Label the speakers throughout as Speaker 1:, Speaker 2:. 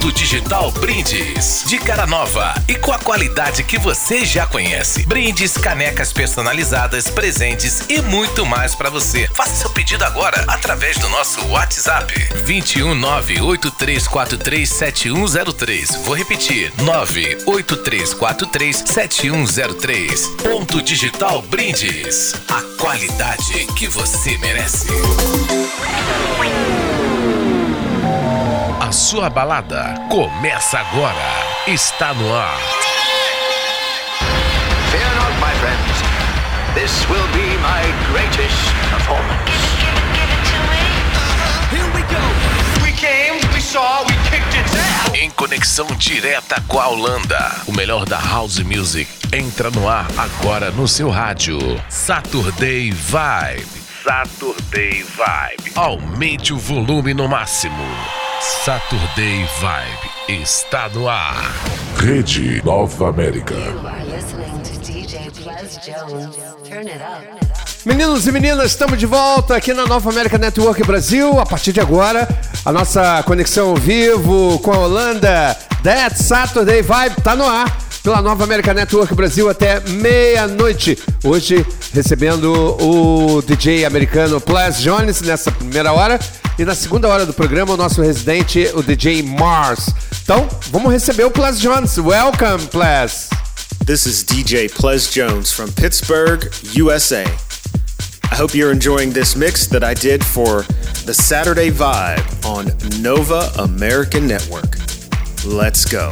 Speaker 1: Ponto Digital Brindes. De cara nova e com a qualidade que você já conhece. Brindes, canecas personalizadas, presentes e muito mais para você. Faça seu pedido agora através do nosso WhatsApp. 21983437103. Vou repetir. 983437103. Ponto Digital Brindes. A qualidade que você merece. A sua balada começa agora. Está no ar.
Speaker 2: Fear not, my friends. This will be my greatest performance.
Speaker 3: Here we go. We came, we saw, we kicked its ass.
Speaker 1: Em conexão direta com a Holanda, o melhor da house music entra no ar agora no seu rádio. Saturday Vibe. Saturday Vibe. Aumente o volume no máximo. Saturday Vibe está no ar.
Speaker 4: Rede Nova América.
Speaker 5: Meninos e meninas, estamos de volta aqui na Nova América Network Brasil. A partir de agora, a nossa conexão ao vivo com a Holanda, That Saturday Vibe, tá no ar pela Nova América Network Brasil até meia-noite. Hoje, recebendo o DJ americano Plas Jones nessa primeira hora e na segunda hora do programa, o nosso residente, o DJ Mars. Então, vamos receber o Plas Jones. Welcome, Plas.
Speaker 6: This is DJ Ples Jones from Pittsburgh, USA. I hope you're enjoying this mix that I did for the Saturday Vibe on Nova American Network. Let's go.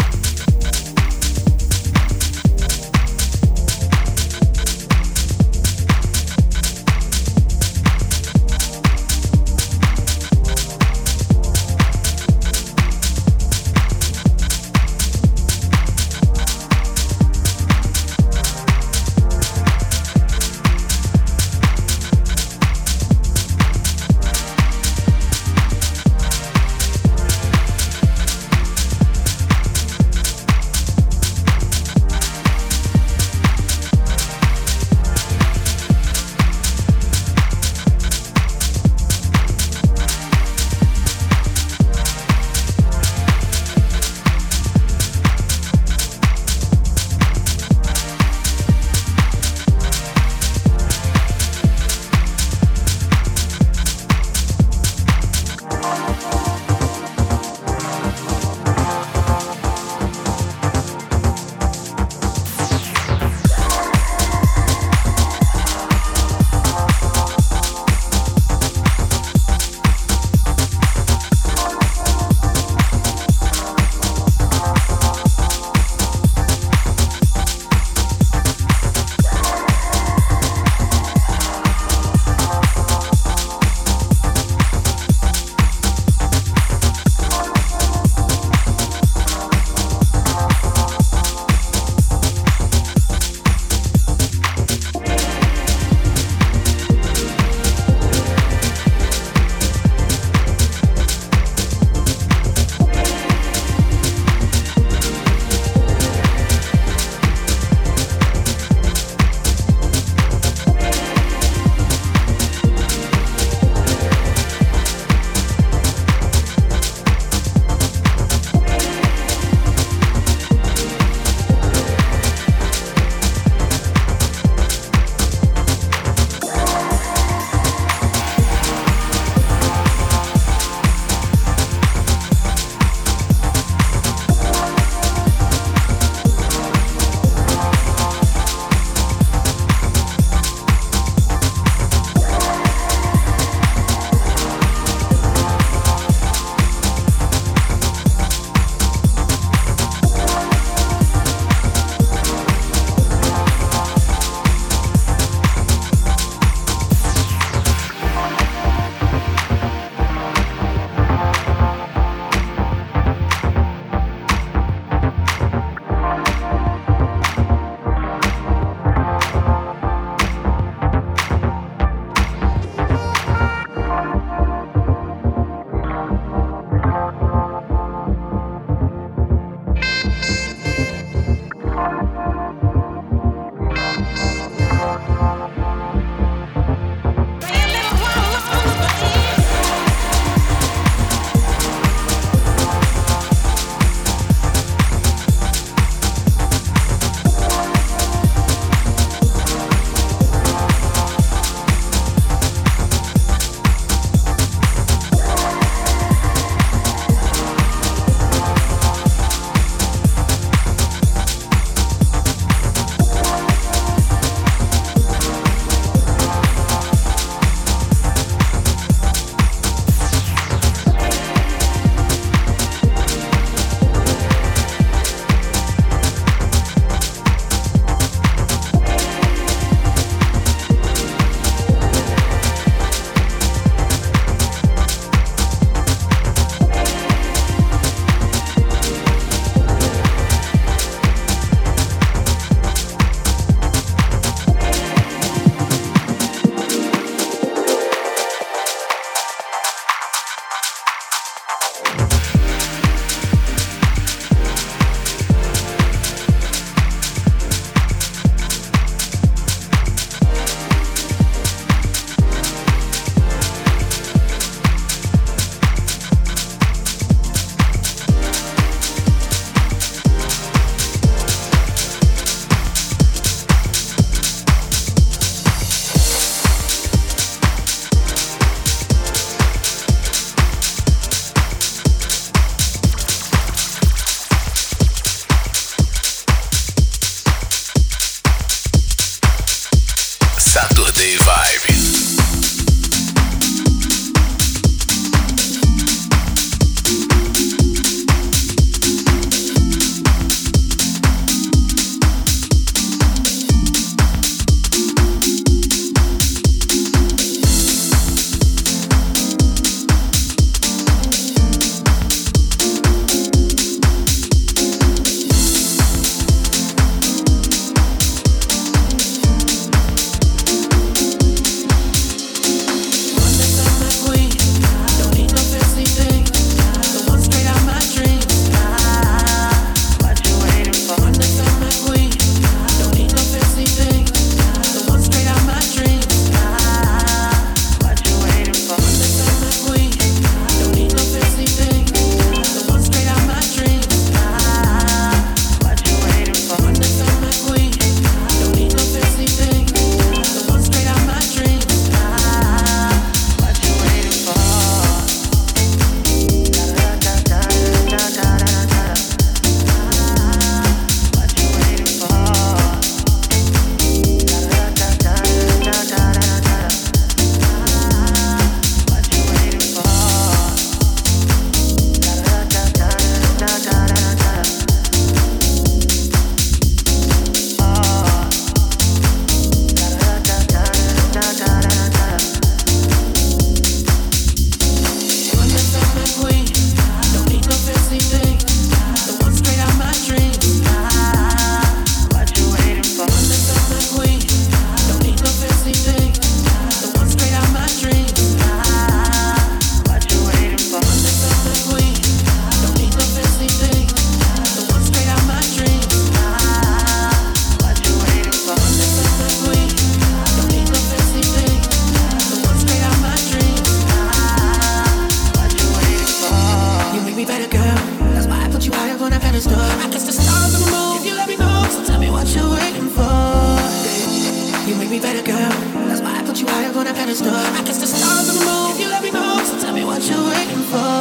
Speaker 7: looking for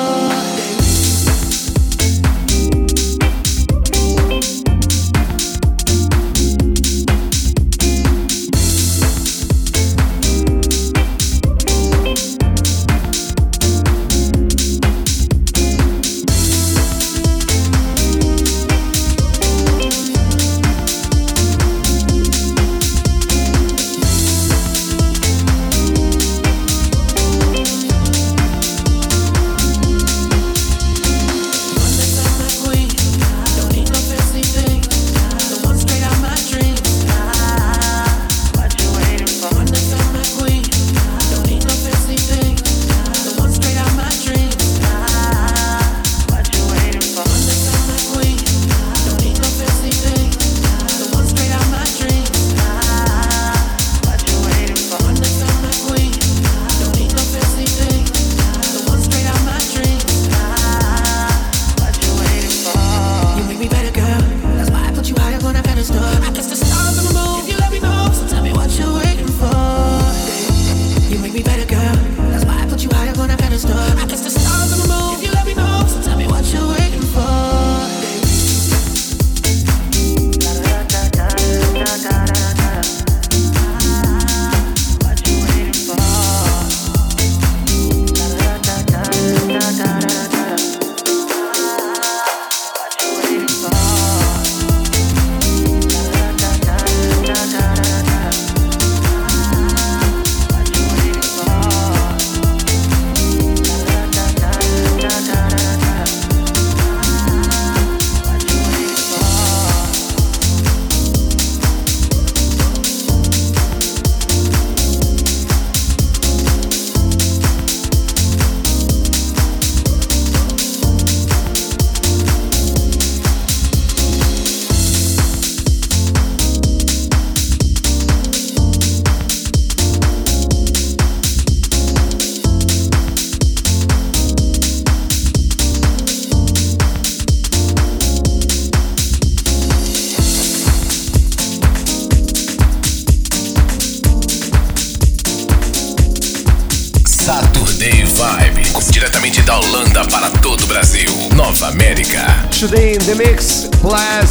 Speaker 5: Today in the Mix, Blast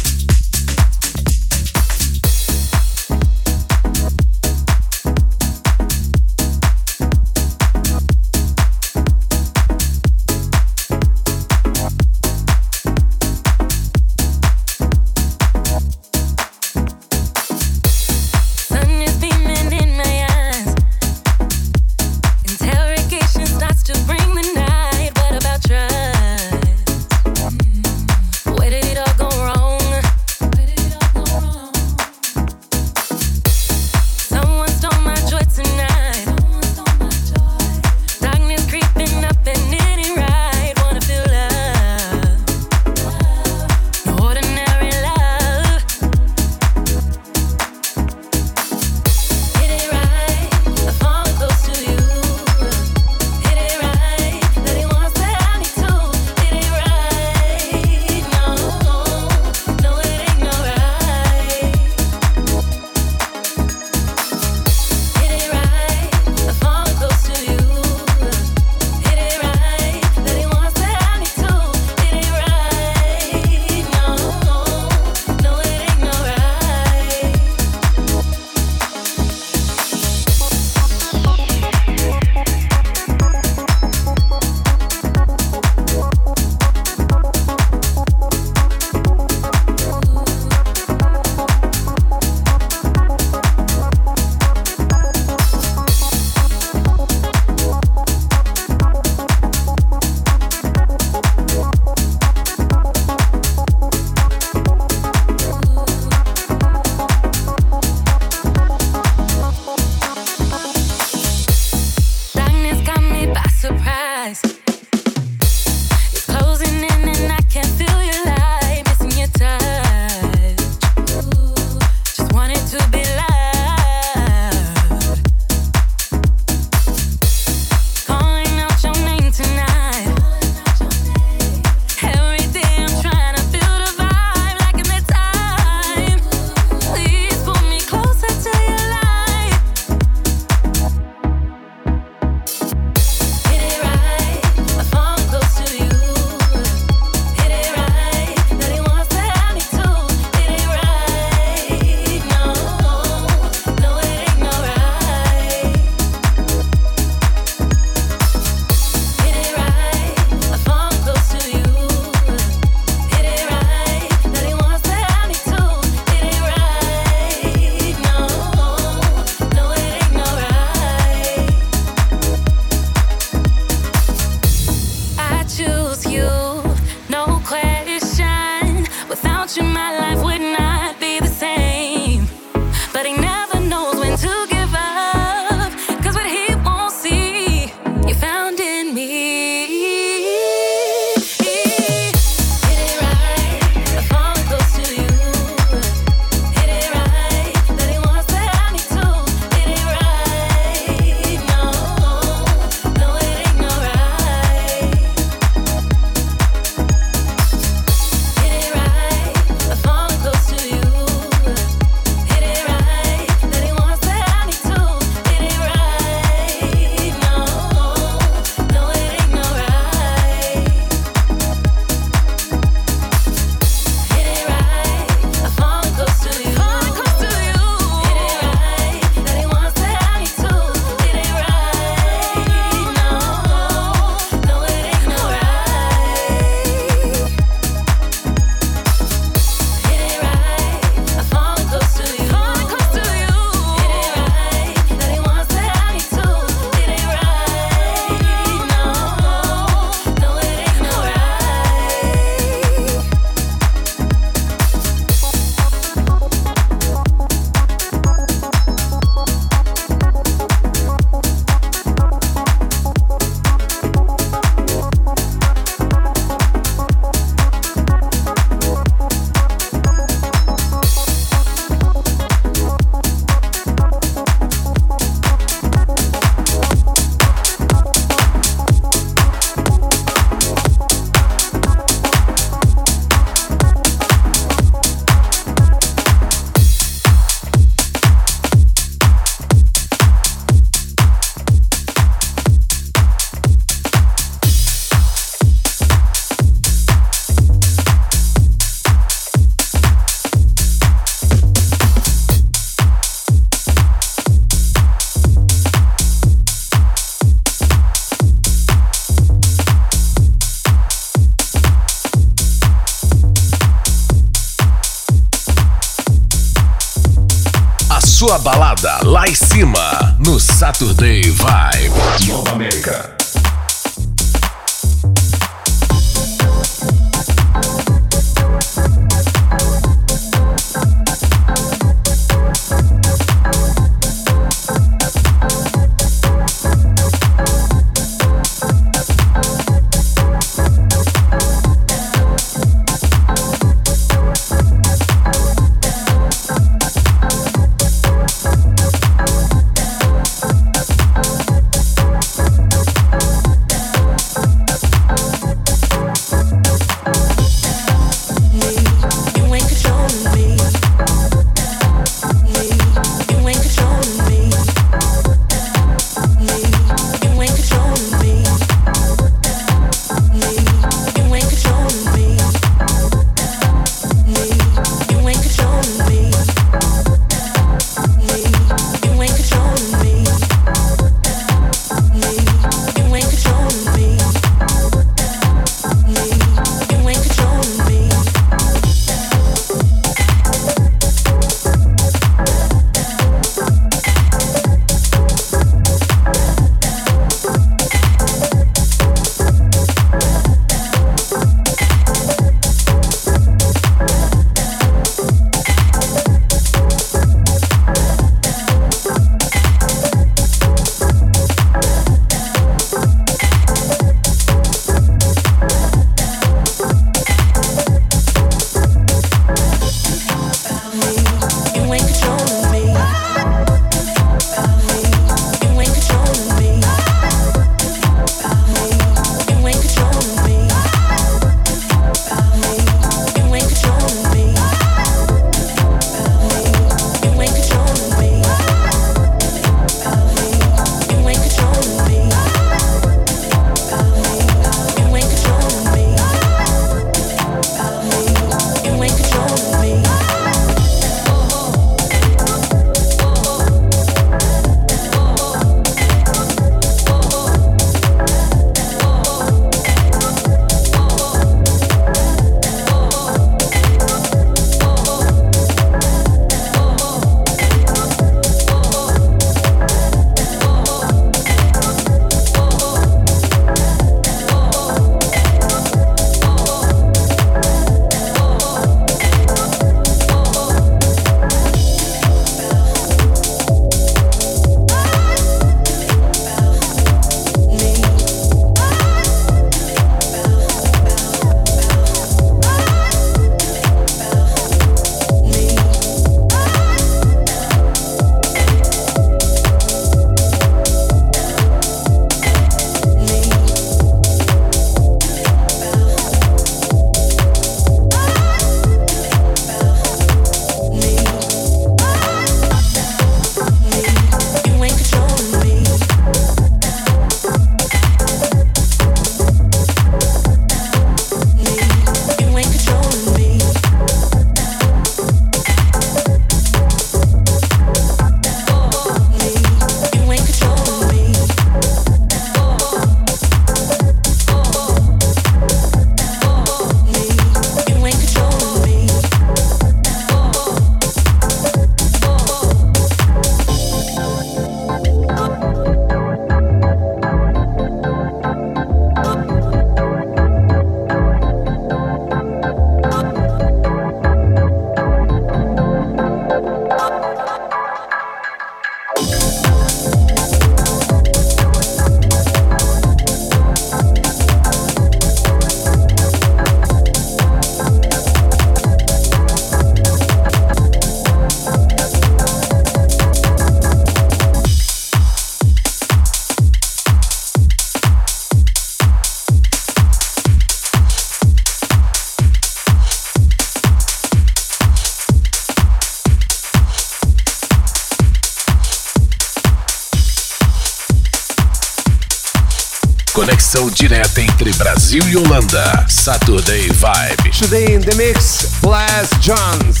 Speaker 1: Brasil e. Saturday Vibe.
Speaker 5: Today in the mix, Blast Jones.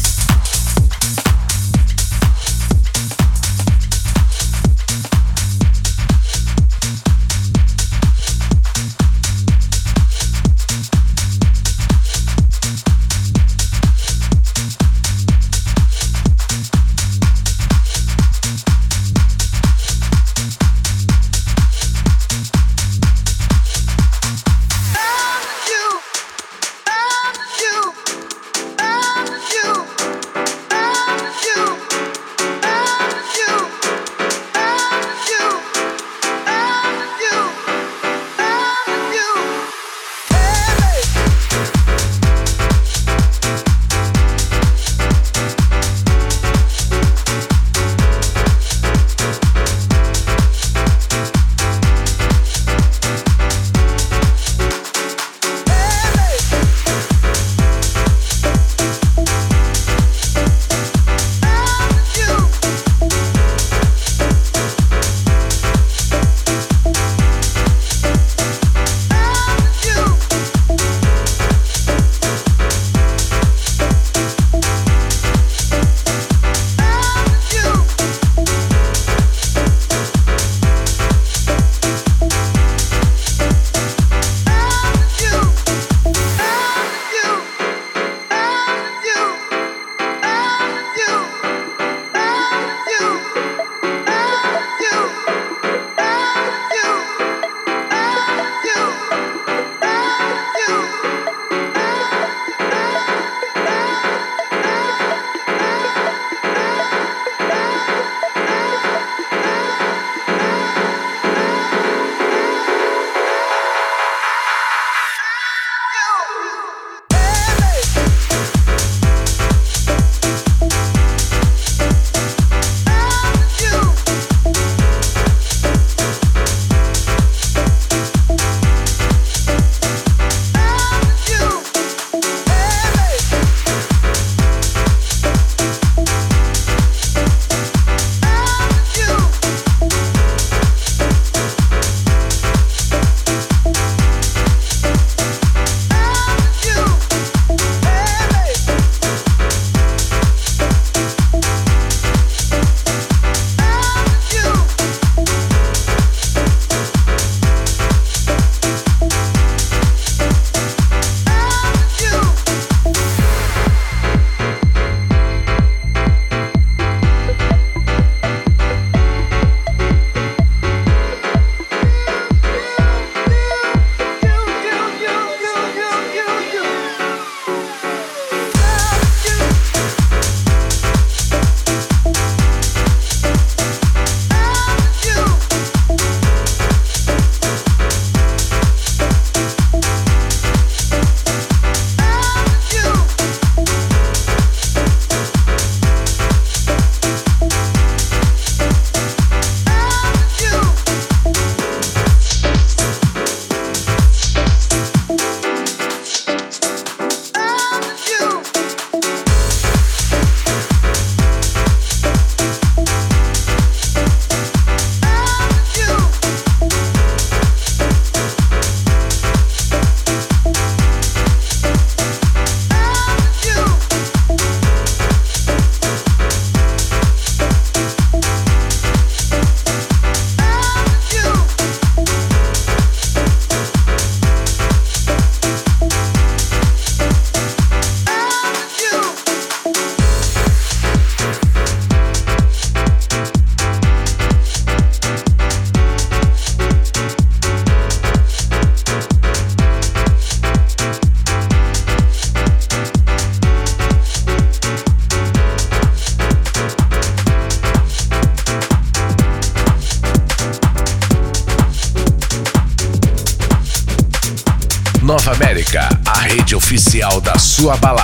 Speaker 8: Sua balada.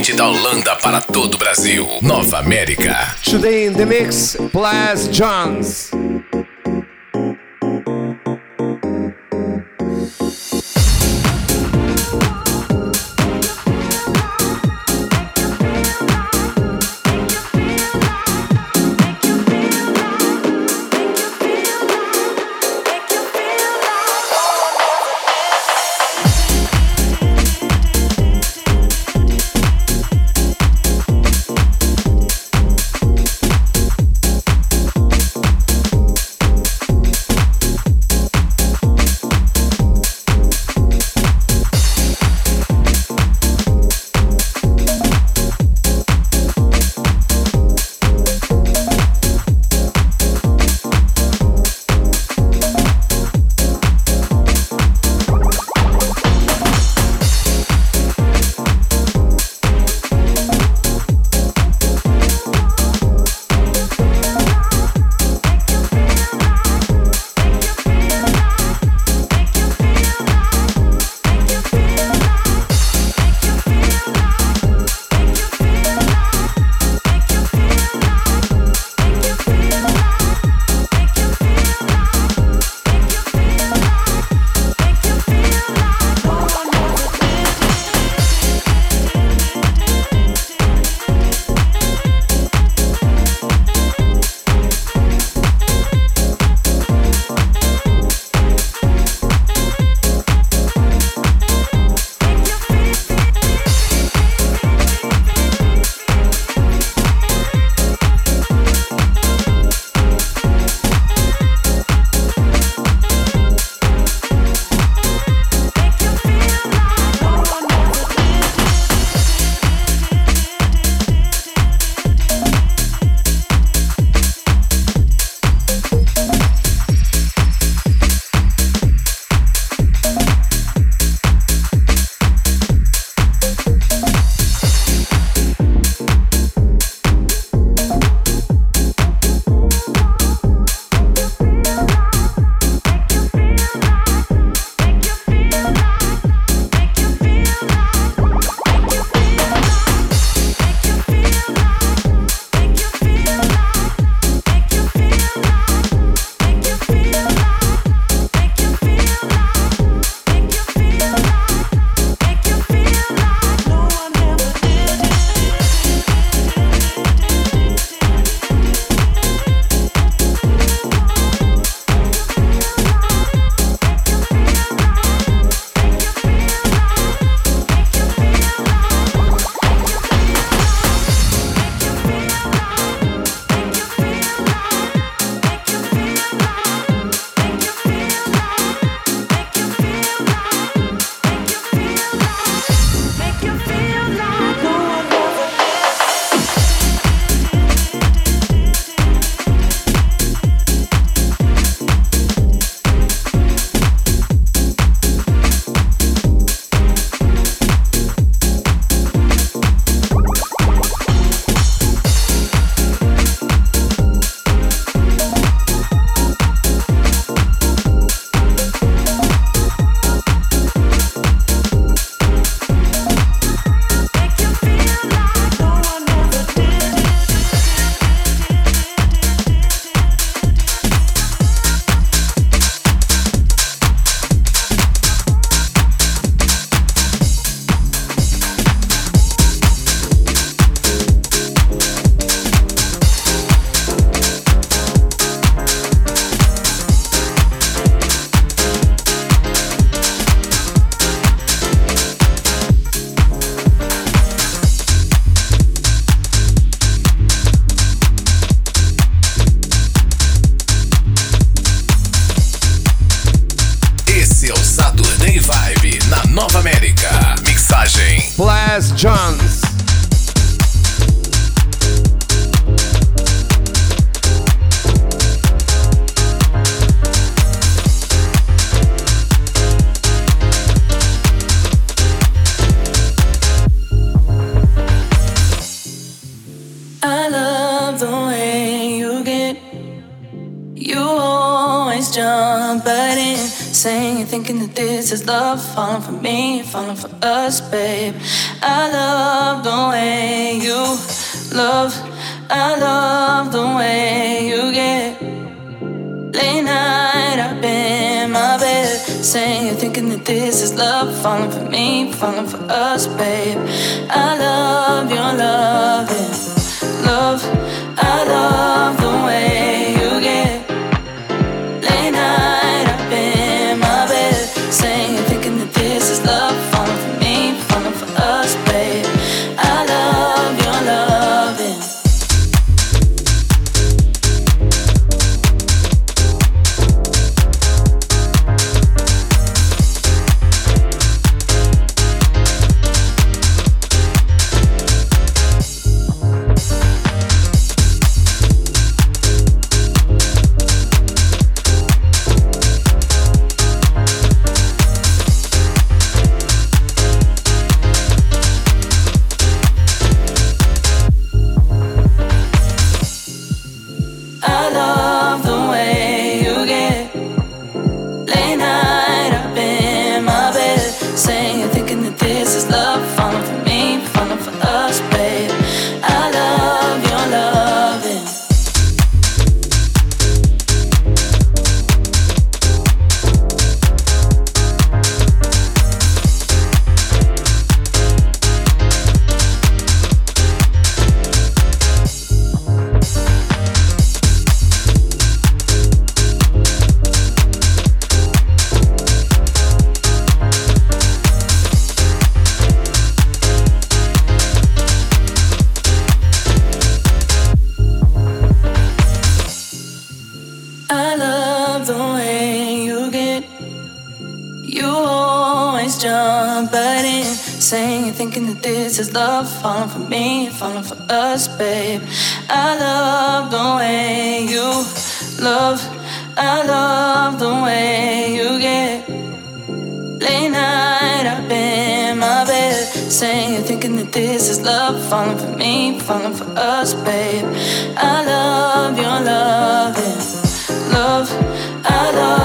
Speaker 1: Diretamente da Holanda para todo o Brasil. Nova América.
Speaker 7: Today in the mix, Plus Jones.
Speaker 9: This is love, falling for me, falling for us, babe. I love the way you love. I love the way you get. Late night up in my bed, saying, and thinking that this is love, falling for me, falling for us, babe. I love your loving, love. I love is love, falling for me, falling for us, babe. I love the way you love. I love the way you get. Late night up in my bed, saying, thinking that this is love, falling for me, falling for us, babe. I love your loving love. I love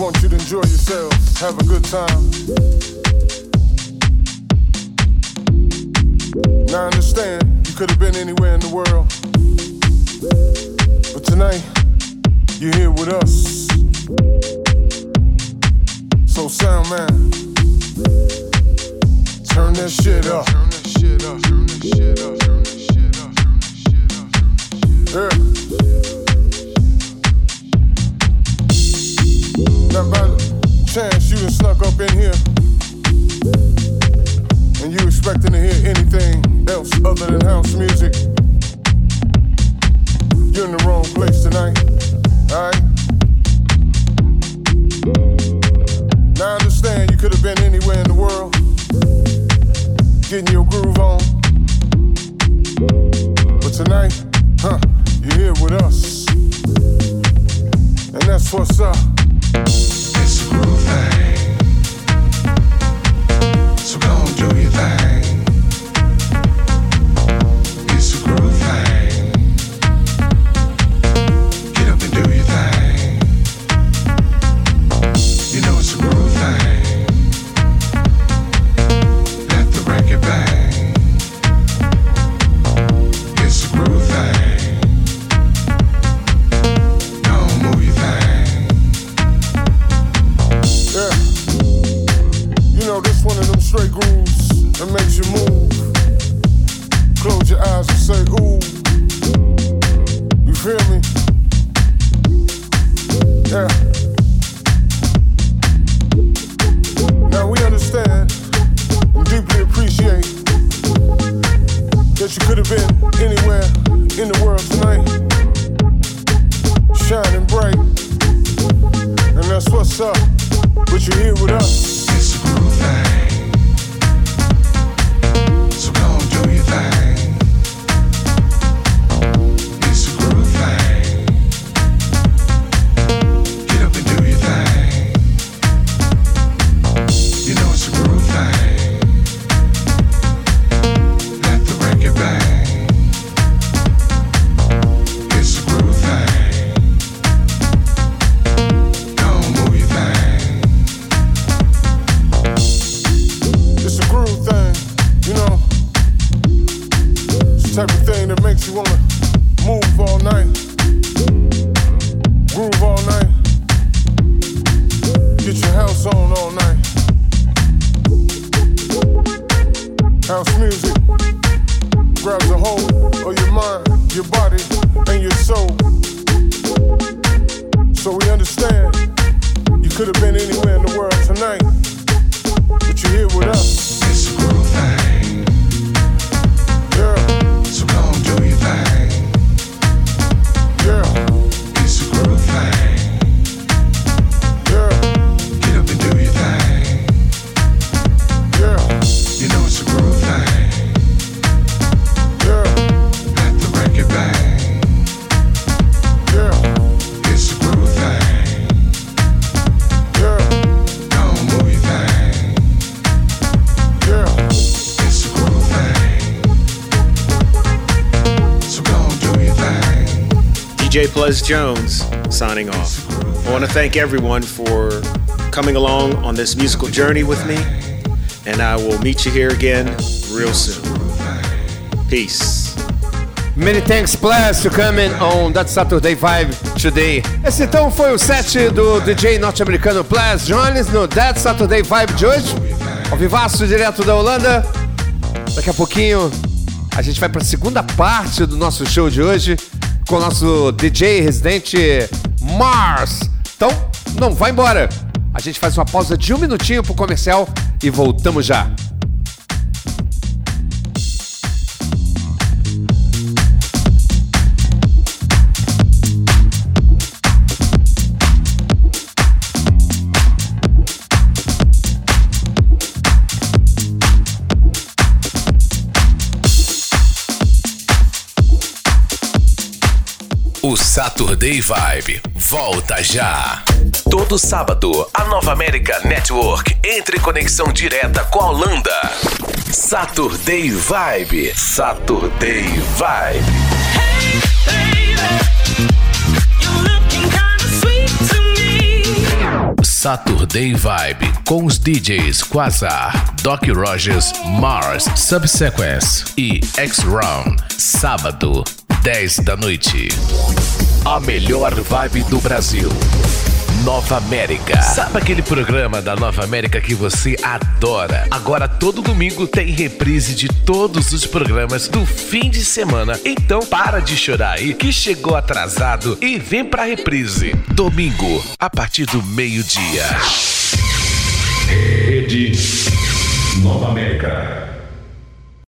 Speaker 10: want you to enjoy yourselves, have a good time. Now I understand you could have been anywhere in the world. But tonight, you're here with us. So sound man, turn that shit up. Turn that shit up. Turn that shit up. Turn that shit up. Turn that shit up. Yeah. Now by chance you done snuck up in here and you expecting to hear anything else other than house music, you're in the wrong place tonight. Alright? Now I understand you could have been anywhere in the world, getting your groove on. But tonight, huh, you're here with us. And that's what's up. That you could have been anywhere in the world tonight. Shining bright. And that's what's up. But you're here with us.
Speaker 11: It's a groove thing.
Speaker 6: Plus Jones signing off. I want to thank everyone for coming along on this musical journey with me, and I will meet you here again real soon. Peace.
Speaker 5: Many thanks, Plus, to coming on that Saturday Vibe today. Esse então foi o set do DJ norte-americano Plus Jones no That Saturday Vibe de hoje. Ao vivaço, direto da Holanda. Daqui a pouquinho a gente vai para a segunda parte do nosso show de hoje com o nosso DJ residente Mars. Então, não vai embora. A gente faz uma pausa de um minutinho pro comercial e voltamos já.
Speaker 1: Saturday Vibe volta já. Todo sábado, a Nova América Network entra em conexão direta com a Holanda. Saturday Vibe. Saturday Vibe. Saturday Vibe com os DJs Quasar, Doc Rogers, Mars, Subsequence e X-Round. Sábado, 10 da noite. A melhor vibe do Brasil. Nova América. Sabe aquele programa da Nova América que você adora? Agora todo domingo tem reprise de todos os programas do fim de semana. Então para de chorar aí que chegou atrasado e vem pra reprise. Domingo, a partir do meio-dia.
Speaker 4: Rede Nova América.